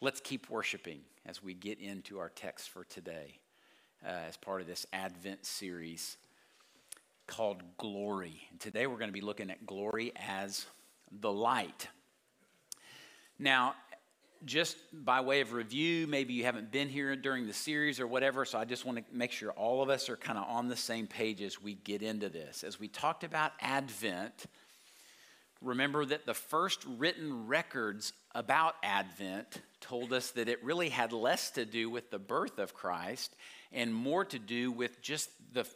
let's keep worshiping as we get into our text for today uh, as part of this Advent series called Glory. And today we're going to be looking at glory as the light. Now, just by way of review, maybe you haven't been here during the series or whatever, so I just want to make sure all of us are kind of on the same page as we get into this. As we talked about Advent, remember that the first written records about Advent told us that it really had less to do with the birth of Christ and more to do with just the,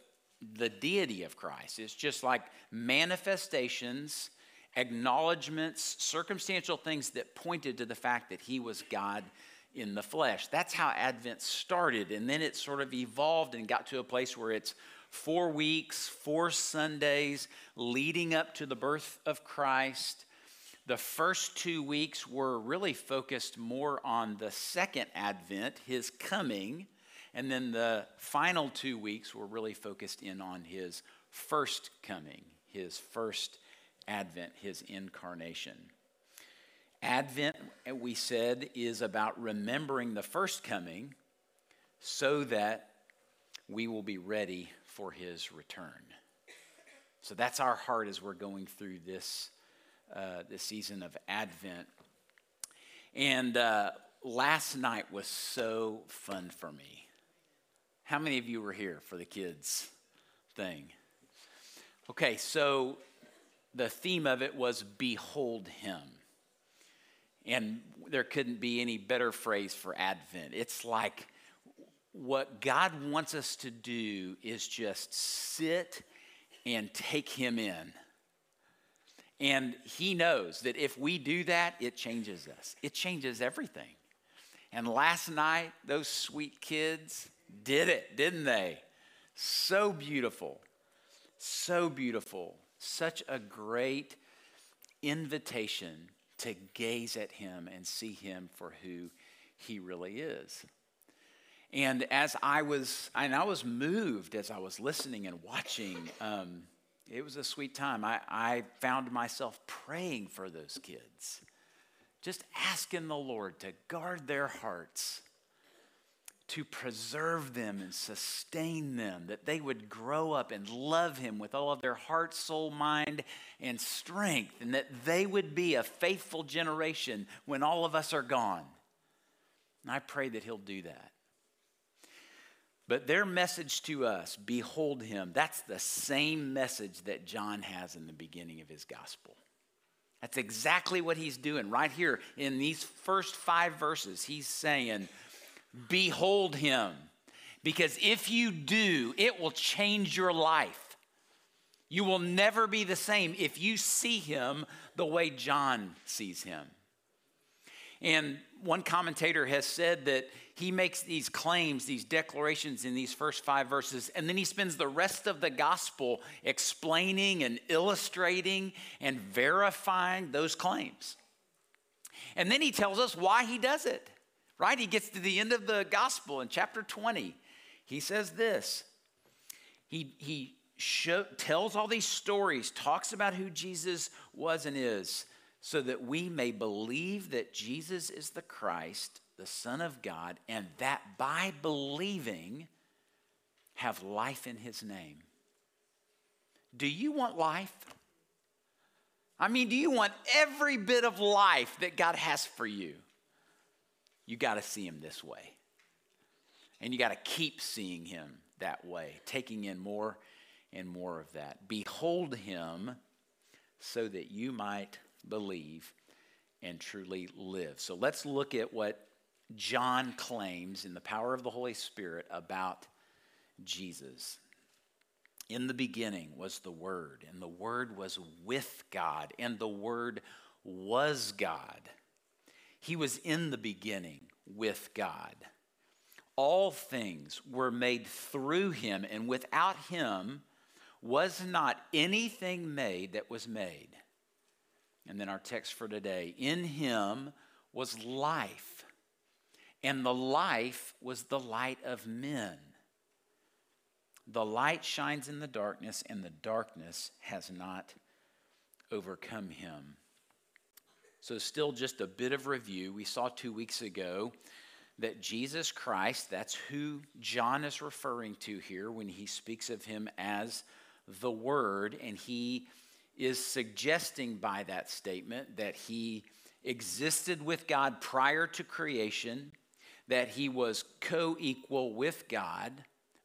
the deity of Christ. It's just like manifestations, acknowledgments, circumstantial things that pointed to the fact that he was God in the flesh. That's how Advent started. And then it sort of evolved and got to a place where it's four weeks, four Sundays leading up to the birth of Christ. The first two weeks were really focused more on the second advent, his coming. And then the final two weeks were really focused in on his first coming, his first advent, his incarnation. Advent, we said, is about remembering the first coming so that we will be ready for his return. So that's our heart as we're going through this, uh, this season of Advent. And uh, last night was so fun for me. How many of you were here for the kids' thing? Okay, so the theme of it was Behold Him. And there couldn't be any better phrase for Advent. It's like what God wants us to do is just sit and take Him in. And He knows that if we do that, it changes us, it changes everything. And last night, those sweet kids did it, didn't they? So beautiful. So beautiful. Such a great invitation to gaze at Him and see Him for who He really is. And as I was, and I was moved as I was listening and watching. Um, it was a sweet time. I, I found myself praying for those kids, just asking the Lord to guard their hearts, to preserve them and sustain them, that they would grow up and love Him with all of their heart, soul, mind, and strength, and that they would be a faithful generation when all of us are gone. And I pray that He'll do that. But their message to us, behold him, that's the same message that John has in the beginning of his gospel. That's exactly what he's doing right here in these first five verses. He's saying, Behold him. Because if you do, it will change your life. You will never be the same if you see him the way John sees him. And one commentator has said that he makes these claims, these declarations in these first five verses, and then he spends the rest of the gospel explaining and illustrating and verifying those claims. And then he tells us why he does it, right? He gets to the end of the gospel in chapter 20. He says this He, he show, tells all these stories, talks about who Jesus was and is, so that we may believe that Jesus is the Christ the Son of God, and that by believing have life in his name. Do you want life? I mean, do you want every bit of life that God has for you? You got to see him this way. And you got to keep seeing him that way, taking in more and more of that. Behold him so that you might believe and truly live. So let's look at what John claims in the power of the Holy Spirit about Jesus. In the beginning was the Word, and the Word was with God, and the Word was God. He was in the beginning with God. All things were made through him, and without him was not anything made that was made. And then our text for today in him was life and the life was the light of men. The light shines in the darkness, and the darkness has not overcome him. So, still just a bit of review. We saw two weeks ago that Jesus Christ, that's who John is referring to here when he speaks of him as the Word, and he is suggesting by that statement that he existed with God prior to creation, that he was co equal with God,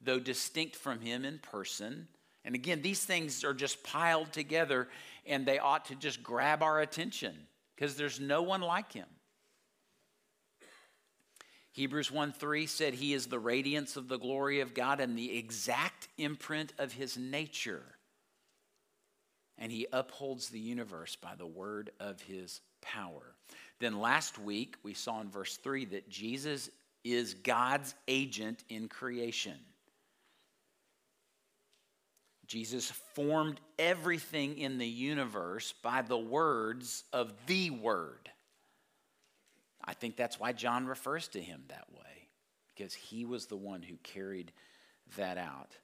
though distinct from him in person. And again, these things are just piled together and they ought to just grab our attention because there's no one like him. Hebrews 1 3 said, He is the radiance of the glory of God and the exact imprint of His nature. And He upholds the universe by the word of His power. Then last week, we saw in verse 3 that Jesus is God's agent in creation. Jesus formed everything in the universe by the words of the Word. I think that's why John refers to him that way, because he was the one who carried that out.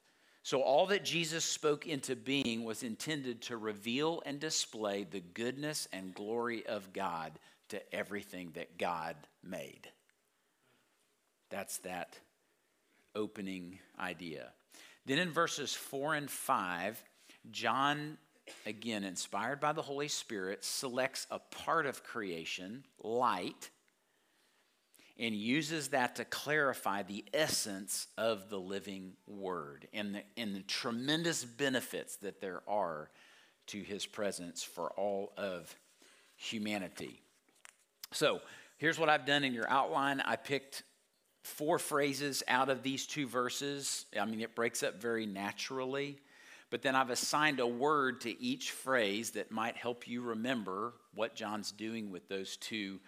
So, all that Jesus spoke into being was intended to reveal and display the goodness and glory of God to everything that God made. That's that opening idea. Then in verses 4 and 5, John, again, inspired by the Holy Spirit, selects a part of creation, light, and uses that to clarify the essence of the living word and the, and the tremendous benefits that there are to his presence for all of humanity. So, here's what I've done in your outline. I picked four phrases out of these two verses. I mean, it breaks up very naturally, but then I've assigned a word to each phrase that might help you remember what John's doing with those two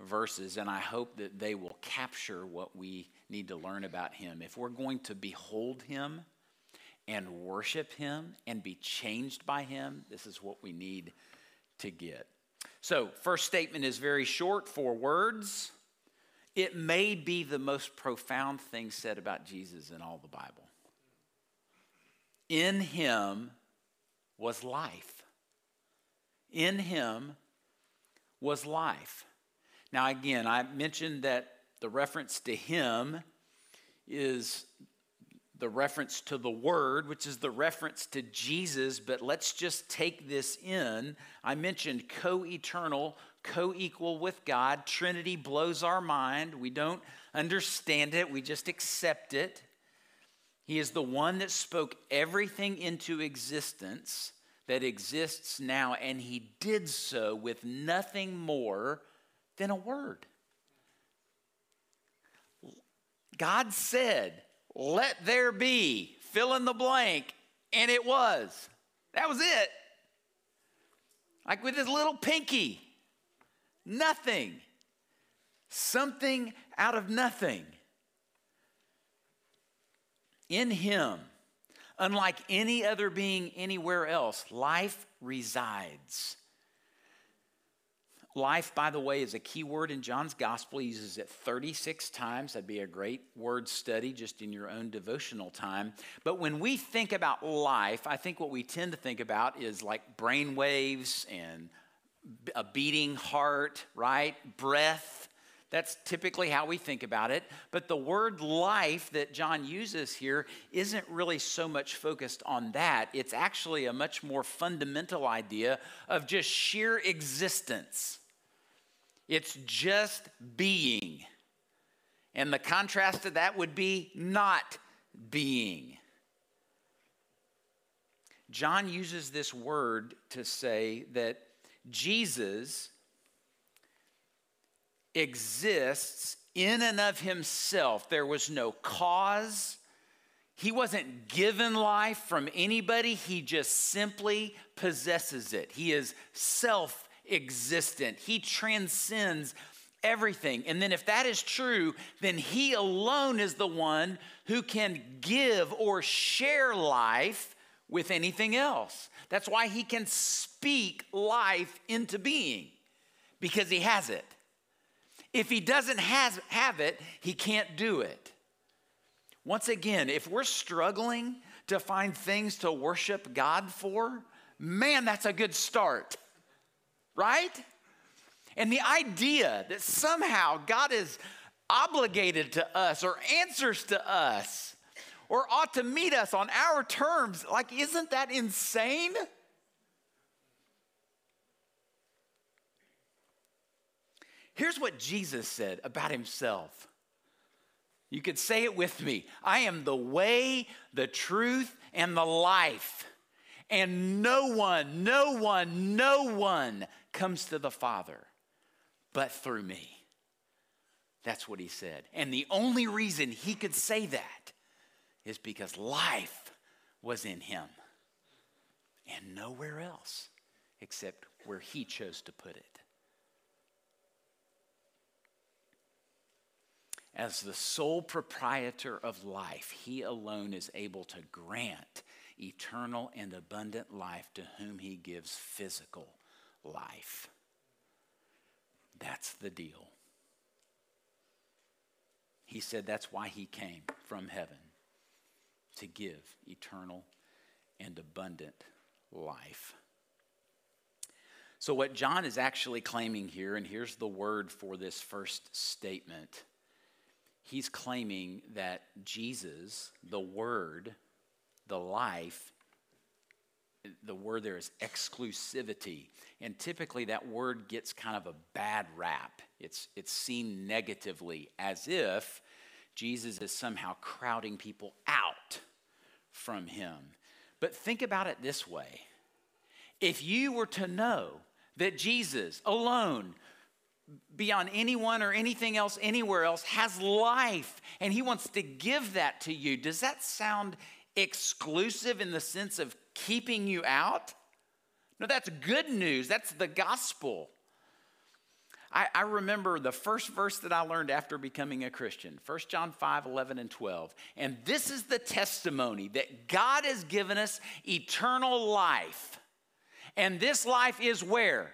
verses, and I hope that they will capture what we need to learn about him. If we're going to behold him and worship him and be changed by him, this is what we need to get. So, first statement is very short, four words. It may be the most profound thing said about Jesus in all the Bible. In him was life. In him was life. Now, again, I mentioned that the reference to him is the reference to the Word, which is the reference to Jesus, but let's just take this in. I mentioned co eternal, co equal with God. Trinity blows our mind. We don't understand it, we just accept it. He is the one that spoke everything into existence that exists now, and He did so with nothing more than a word. God said, Let there be, fill in the blank, and it was. That was it. Like with his little pinky. Nothing. Something out of nothing. In him, unlike any other being anywhere else, life resides. Life, by the way, is a key word in John's gospel. He uses it 36 times. That'd be a great word study just in your own devotional time. But when we think about life, I think what we tend to think about is like brain waves and a beating heart, right? Breath. That's typically how we think about it. But the word life that John uses here isn't really so much focused on that. It's actually a much more fundamental idea of just sheer existence. It's just being. And the contrast to that would be not being. John uses this word to say that Jesus exists in and of himself. There was no cause. He wasn't given life from anybody. He just simply possesses it. He is self existent. He transcends everything. And then, if that is true, then He alone is the one who can give or share life with anything else. That's why He can speak life into being, because He has it. If He doesn't has, have it, He can't do it. Once again, if we're struggling to find things to worship God for, man, that's a good start right? And the idea that somehow God is obligated to us or answers to us or ought to meet us on our terms, like, isn't that insane? Here's what Jesus said about himself. You could say it with me I am the way, the truth, and the life. And no one, no one, no one comes to the Father but through me. That's what he said. And the only reason he could say that is because life was in him and nowhere else except where he chose to put it. As the sole proprietor of life, he alone is able to grant eternal and abundant life to whom he gives physical life. That's the deal. He said that's why he came from heaven to give eternal and abundant life. So, what John is actually claiming here, and here's the word for this first statement he's claiming that Jesus, the Word, the life, the word there is exclusivity. And typically that word gets kind of a bad rap. It's, it's seen negatively as if Jesus is somehow crowding people out from him. But think about it this way if you were to know that Jesus alone, beyond anyone or anything else anywhere else, has life and he wants to give that to you, does that sound exclusive in the sense of keeping you out? No, that's good news. That's the gospel. I, I, remember the first verse that I learned after becoming a Christian 1 John 5 11 and 12. And this is the testimony that God has given us eternal life. And this life is where?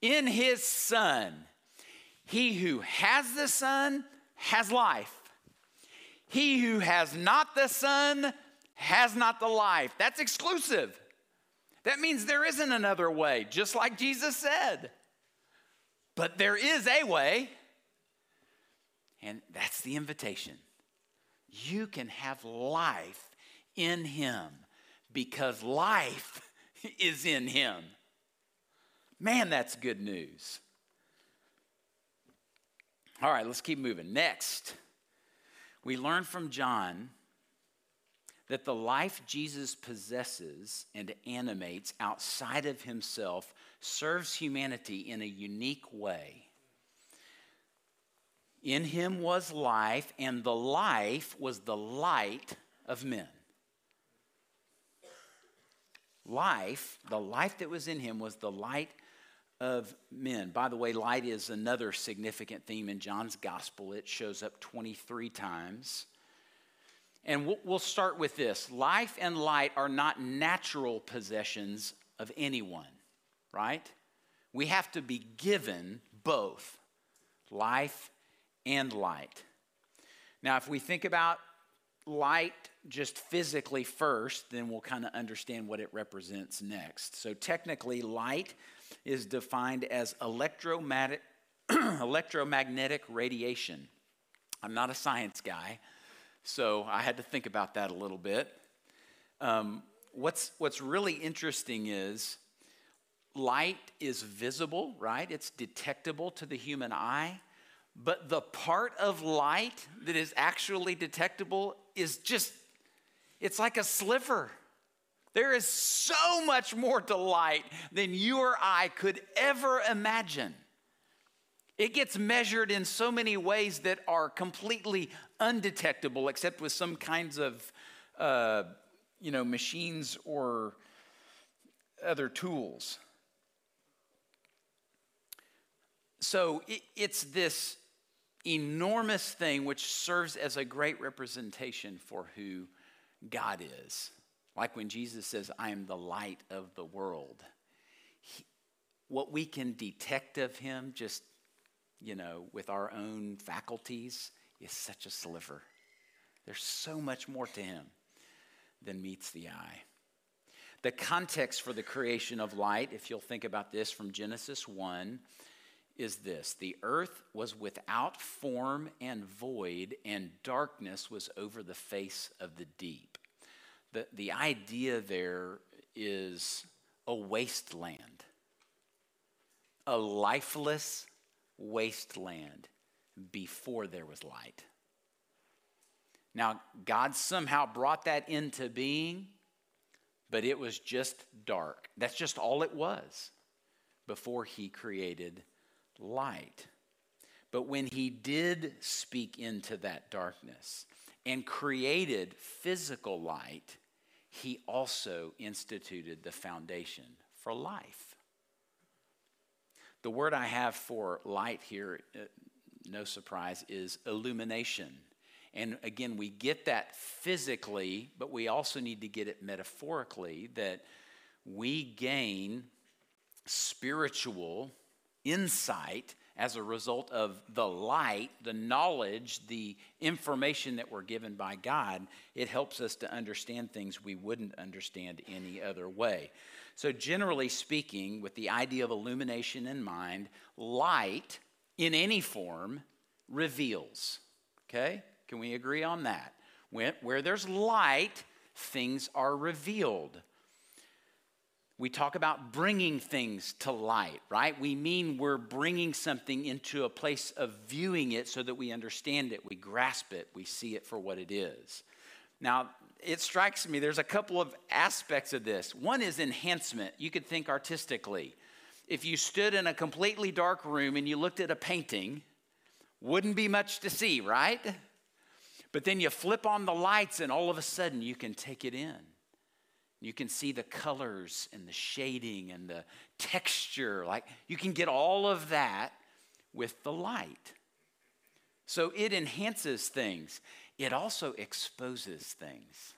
In His Son. He who has the Son has life. He who has not the Son has not the life. That's exclusive. That means there isn't another way, just like Jesus said. But there is a way, and that's the invitation. You can have life in Him because life is in Him. Man, that's good news. All right, let's keep moving. Next, we learn from John that the life Jesus possesses and animates outside of himself serves humanity in a unique way. In him was life, and the life was the light of men. Life, the life that was in him, was the light of men. By the way, light is another significant theme in John's gospel. It shows up 23 times. And we'll start with this life and light are not natural possessions of anyone, right? We have to be given both life and light. Now, if we think about light just physically first, then we'll kind of understand what it represents next. So, technically, light is defined as electromagnetic, electromagnetic radiation. I'm not a science guy, so I had to think about that a little bit. Um, what's, what's really interesting is light is visible, right? It's detectable to the human eye. But the part of light that is actually detectable is just, it's like a sliver. There is so much more to light than you or I could ever imagine. It gets measured in so many ways that are completely undetectable, except with some kinds of, uh, you know, machines or other tools. So it, it's this enormous thing which serves as a great representation for who God is. Like when Jesus says, I am the light of the world. He, what we can detect of him just you know, with our own faculties is such a sliver. There's so much more to him than meets the eye. The context for the creation of light, if you'll think about this from Genesis 1, is this The earth was without form and void, and darkness was over the face of the deep. The, the idea there is a wasteland, a lifeless wasteland before there was light. Now, God somehow brought that into being, but it was just dark. That's just all it was before He created light. But when He did speak into that darkness and created physical light, He also instituted the foundation for life. The word I have for light here, uh, no surprise, is illumination. And again, we get that physically, but we also need to get it metaphorically that we gain spiritual insight as a result of the light, the knowledge, the information that we're given by God. It helps us to understand things we wouldn't understand any other way. So, generally speaking, with the idea of illumination in mind, light in any form reveals. Okay? Can we agree on that? Where there's light, things are revealed. We talk about bringing things to light, right? We mean we're bringing something into a place of viewing it so that we understand it, we grasp it, we see it for what it is. Now, it strikes me there's a couple of aspects of this. One is enhancement. You could think artistically. If you stood in a completely dark room and you looked at a painting, wouldn't be much to see, right? But then you flip on the lights, and all of a sudden you can take it in. You can see the colors and the shading and the texture. Like you can get all of that with the light. So it enhances things, it also exposes things.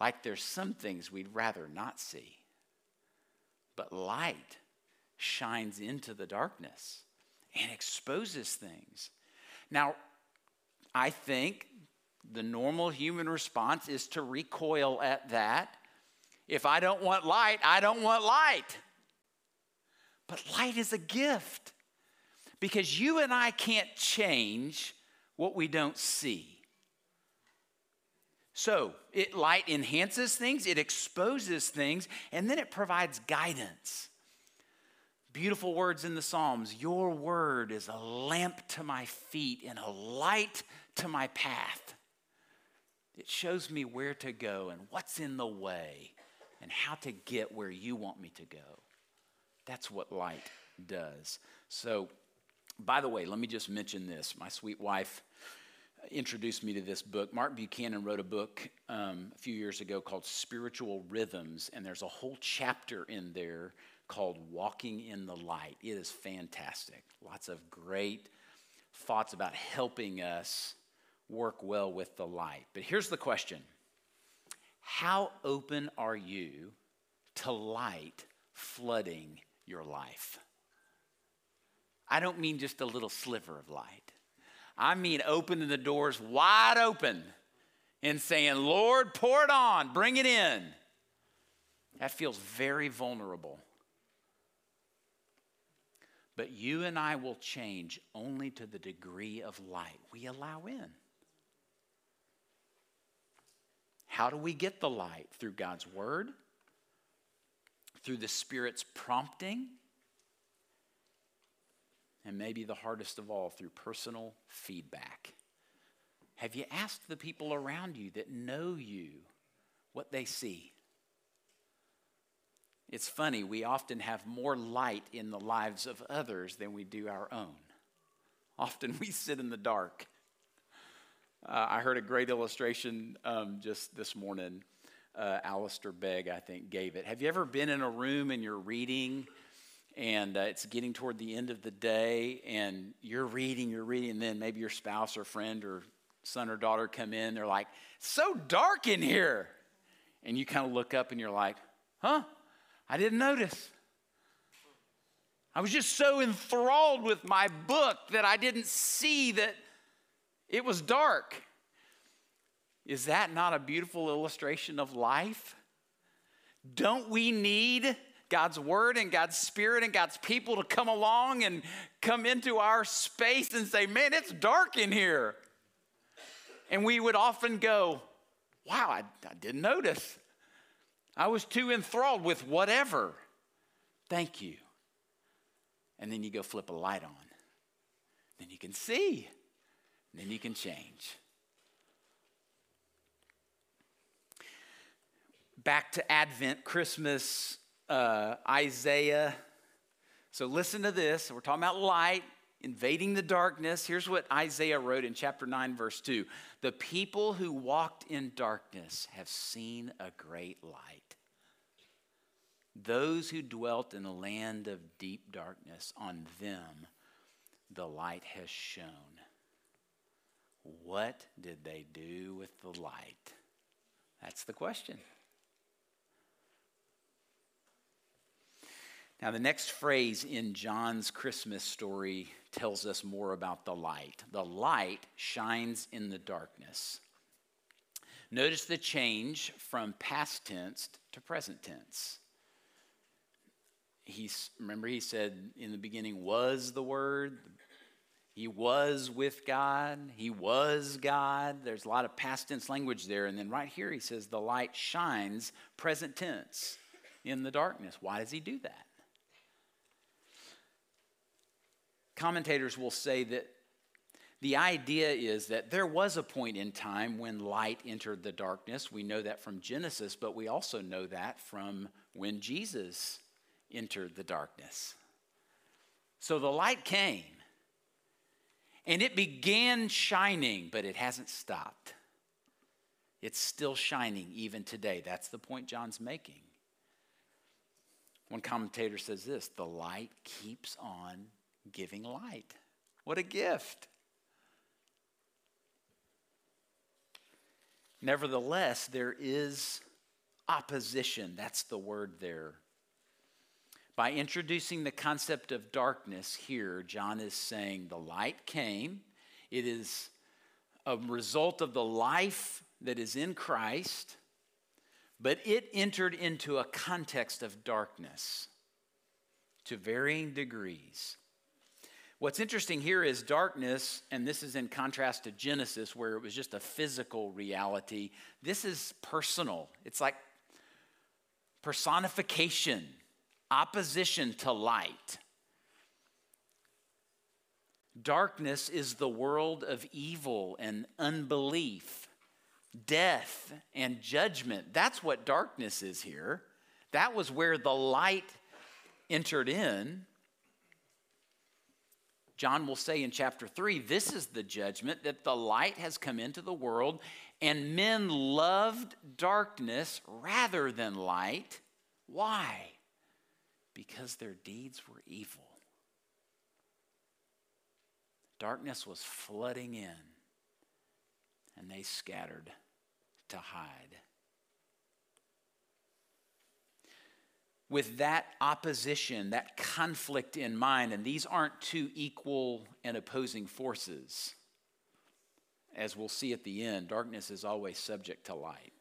Like there's some things we'd rather not see. But light shines into the darkness and exposes things. Now, I think the normal human response is to recoil at that. If I don't want light, I don't want light. But light is a gift because you and I can't change what we don't see. So, it light enhances things, it exposes things, and then it provides guidance. Beautiful words in the Psalms. Your word is a lamp to my feet and a light to my path. It shows me where to go and what's in the way and how to get where you want me to go. That's what light does. So, by the way, let me just mention this. My sweet wife introduced me to this book. Mark Buchanan wrote a book um, a few years ago called Spiritual Rhythms, and there's a whole chapter in there called Walking in the Light. It is fantastic. Lots of great thoughts about helping us work well with the light. But here's the question How open are you to light flooding your life? I don't mean just a little sliver of light. I mean opening the doors wide open and saying, Lord, pour it on, bring it in. That feels very vulnerable. But you and I will change only to the degree of light we allow in. How do we get the light? Through God's Word, through the Spirit's prompting, and maybe the hardest of all, through personal feedback. Have you asked the people around you that know you what they see? It's funny, we often have more light in the lives of others than we do our own. Often we sit in the dark. Uh, I heard a great illustration um, just this morning. Uh, Alistair Begg, I think, gave it. Have you ever been in a room and you're reading and uh, it's getting toward the end of the day and you're reading, you're reading, and then maybe your spouse or friend or son or daughter come in, they're like, so dark in here. And you kind of look up and you're like, huh? I didn't notice. I was just so enthralled with my book that I didn't see that it was dark. Is that not a beautiful illustration of life? Don't we need God's word and God's spirit and God's people to come along and come into our space and say, Man, it's dark in here? And we would often go, Wow, I, I didn't notice. I was too enthralled with whatever. Thank you. And then you go flip a light on. Then you can see. Then you can change. Back to Advent, Christmas, uh, Isaiah. So listen to this. We're talking about light invading the darkness. Here's what Isaiah wrote in chapter 9, verse 2 The people who walked in darkness have seen a great light. Those who dwelt in a land of deep darkness, on them the light has shone. What did they do with the light? That's the question. Now, the next phrase in John's Christmas story tells us more about the light. The light shines in the darkness. Notice the change from past tense to present tense. He's, remember, he said in the beginning was the Word. He was with God. He was God. There's a lot of past tense language there. And then right here, he says the light shines, present tense, in the darkness. Why does he do that? Commentators will say that the idea is that there was a point in time when light entered the darkness. We know that from Genesis, but we also know that from when Jesus entered the darkness. So the light came and it began shining, but it hasn't stopped. It's still shining even today. That's the point John's making. One commentator says this the light keeps on giving light. What a gift. Nevertheless, there is opposition. That's the word there. By introducing the concept of darkness here, John is saying the light came. It is a result of the life that is in Christ, but it entered into a context of darkness to varying degrees. What's interesting here is darkness, and this is in contrast to Genesis, where it was just a physical reality. This is personal. It's like personification, opposition to light. Darkness is the world of evil and unbelief, death and judgment. That's what darkness is here. That was where the light entered in. John will say in chapter 3 this is the judgment that the light has come into the world, and men loved darkness rather than light. Why? Because their deeds were evil. Darkness was flooding in, and they scattered to hide. with that opposition, that conflict in mind, and these aren't two equal and opposing forces. As we'll see at the end, darkness is always subject to light.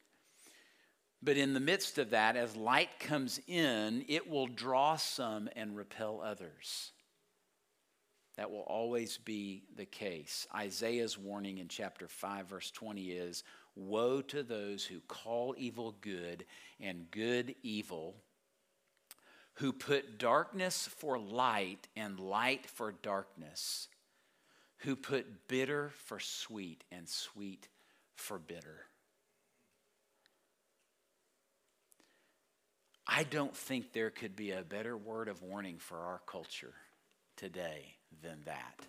But in the midst of that, as light comes in, it will draw some and repel others. That will always be the case. Isaiah's warning in chapter 5, verse 20 is Woe to those who call evil good and good evil who put darkness for light and light for darkness, who put bitter for sweet and sweet for bitter. I don't think there could be a better word of warning for our culture today than that.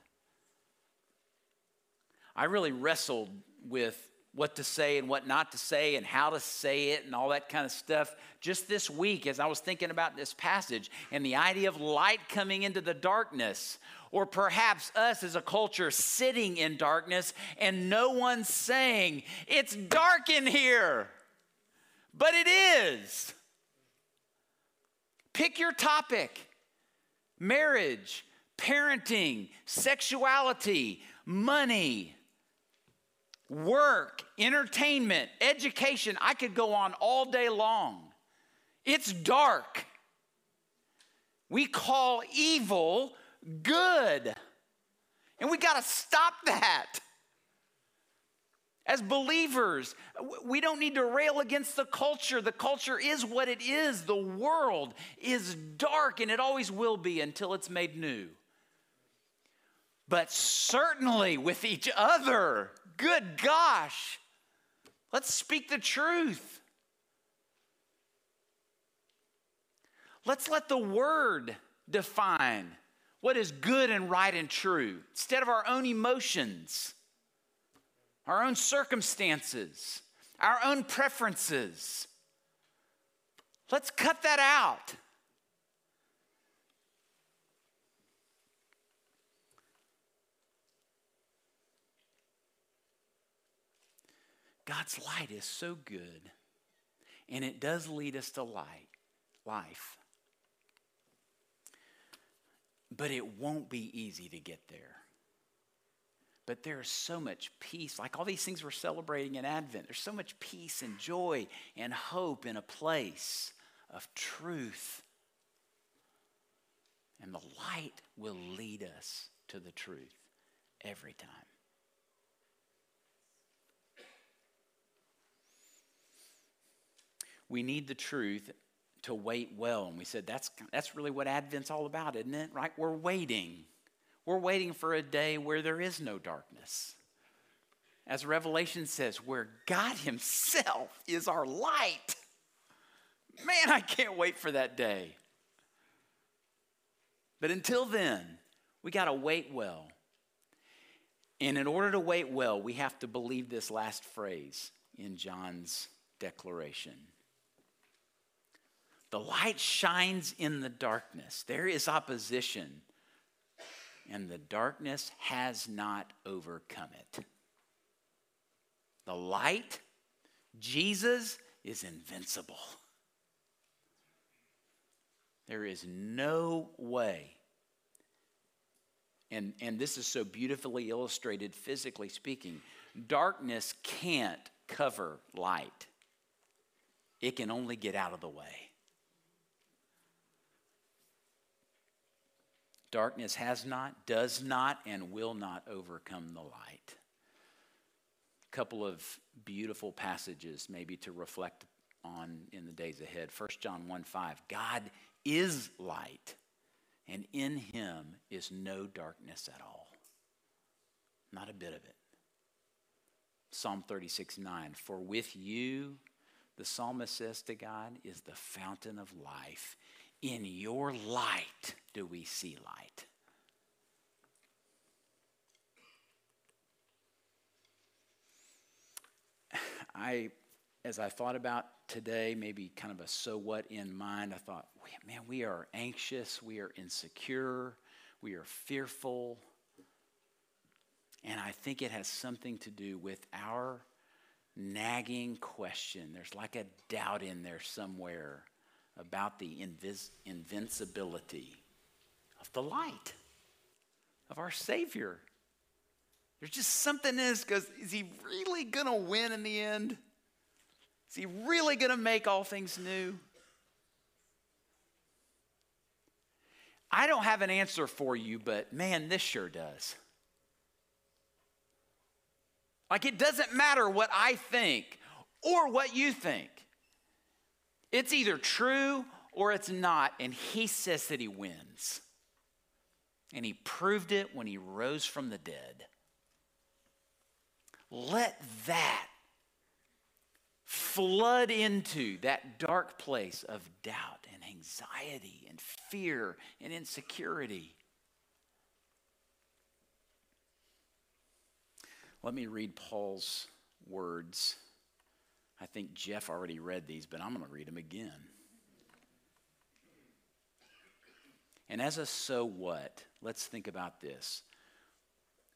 I really wrestled with what to say and what not to say and how to say it and all that kind of stuff just this week as I was thinking about this passage and the idea of light coming into the darkness. Or perhaps us as a culture sitting in darkness and no one saying, It's dark in here. But it is. Pick your topic marriage, parenting, sexuality, money work, entertainment, education. I could go on all day long. It's dark. We call evil good. And we got to stop that. As believers, we don't need to rail against the culture. The culture is what it is. The world is dark and it always will be until it's made new. But certainly with each other, good gosh, let's speak the truth. Let's let the word define what is good and right and true instead of our own emotions our own circumstances, our own preferences. Let's cut that out. God's light is so good, and it does lead us to light, life. But it won't be easy to get there. But there's so much peace. Like all these things we're celebrating in Advent, there's so much peace and joy and hope in a place of truth. And the light will lead us to the truth every time. We need the truth to wait well. And we said that's, that's really what Advent's all about, isn't it? Right? We're waiting. We're waiting for a day where there is no darkness. As Revelation says, where God Himself is our light. Man, I can't wait for that day. But until then, we got to wait well. And in order to wait well, we have to believe this last phrase in John's declaration. The light shines in the darkness. There is opposition and the darkness has not overcome it. The light, Jesus, is invincible. There is no way. And, and this is so beautifully illustrated, physically speaking. Darkness can't cover light, it can only get out of the way. Darkness has not, does not, and will not overcome the light. A couple of beautiful passages, maybe to reflect on in the days ahead. 1 John 1 5. God is light, and in him is no darkness at all. Not a bit of it. Psalm 36 9. For with you, the psalmist says to God, is the fountain of life. In your light do we see light. I, as I thought about today, maybe kind of a so what in mind, I thought, man, we are anxious, we are insecure, we are fearful. And I think it has something to do with our nagging question. There's like a doubt in there somewhere about the invis- invincibility of the light of our Savior. There's just something in this because is he really going to win in the end? Is he really going to make all things new? I don't have an answer for you, but man, this sure does. Like, it doesn't matter what I think or what you think. It's either true or it's not, and he says that he wins. And he proved it when he rose from the dead. Let that flood into that dark place of doubt and anxiety and fear and insecurity. Let me read Paul's words I think Jeff already read these, but I'm going to read them again. And as a so what, let's think about this.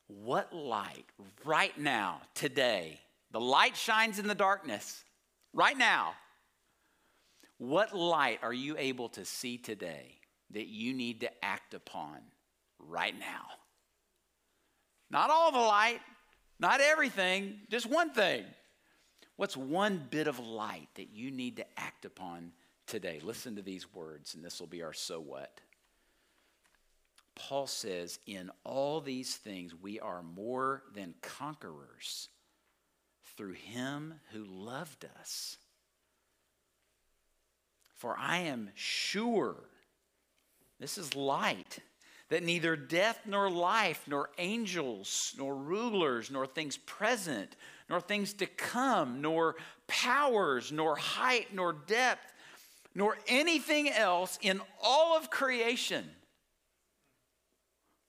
What light right now, today, the light shines in the darkness, right now. What light are you able to see today that you need to act upon right now? Not all the light, not everything, just one thing. What's one bit of light that you need to act upon today. Listen to these words, and this will be our so what. Paul says, In all these things, we are more than conquerors through him who loved us. For I am sure, this is light, that neither death nor life, nor angels, nor rulers, nor things present, nor things to come, nor powers, nor height, nor depth, nor anything else in all of creation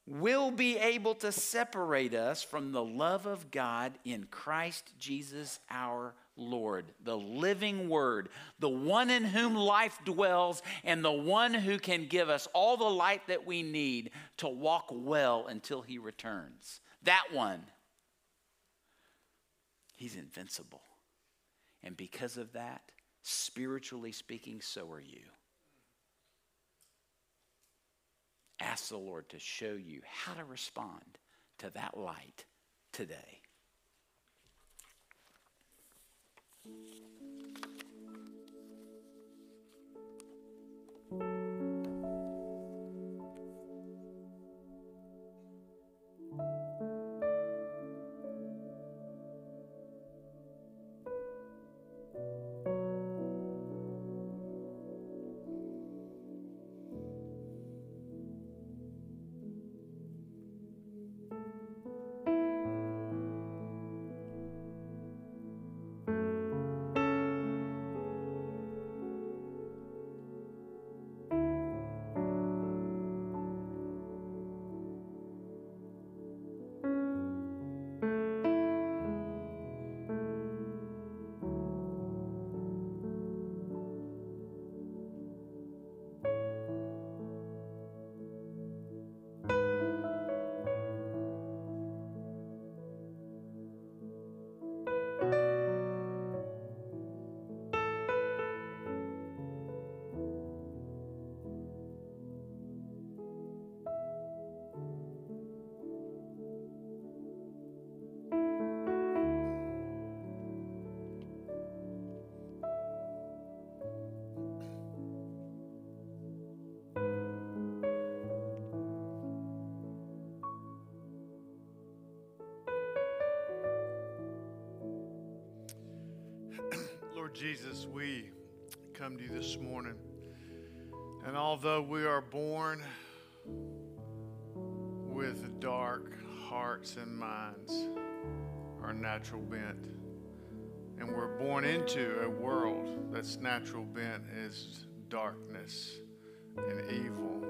will be able to separate us from the love of God in Christ Jesus our Lord, the living Word, the one in whom life dwells, and the one who can give us all the light that we need to walk well until He returns. That one, He's invincible. And because of that, spiritually speaking, so are you. Ask the Lord to show you how to respond to that light today. Jesus, we come to you this morning. And although we are born with dark hearts and minds, our natural bent, and we're born into a world that's natural bent is darkness and evil.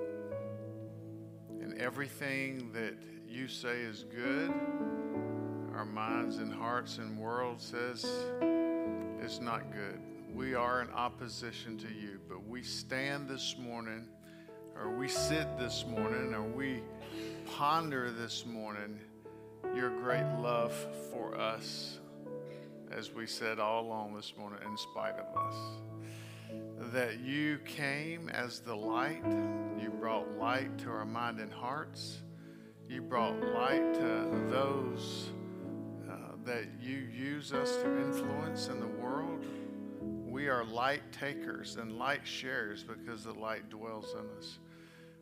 And everything that you say is good, our minds and hearts and world says is not good. We are in opposition to you, but we stand this morning, or we sit this morning, or we ponder this morning your great love for us, as we said all along this morning, in spite of us. That you came as the light, you brought light to our mind and hearts, you brought light to those uh, that you use us to influence in the world. We are light takers and light sharers because the light dwells in us.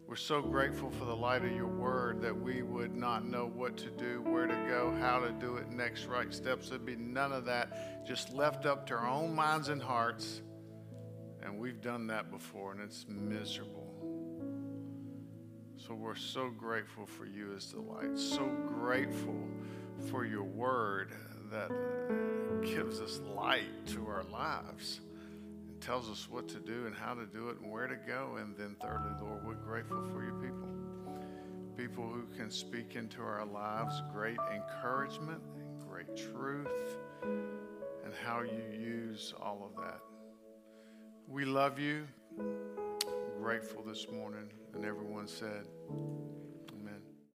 We're so grateful for the light of your word that we would not know what to do, where to go, how to do it, next right steps. There'd be none of that, just left up to our own minds and hearts. And we've done that before, and it's miserable. So we're so grateful for you as the light, so grateful for your word that gives us light to our lives and tells us what to do and how to do it and where to go. And then, thirdly, Lord, we're grateful for your people. People who can speak into our lives great encouragement and great truth and how you use all of that. We love you. Grateful this morning. And everyone said,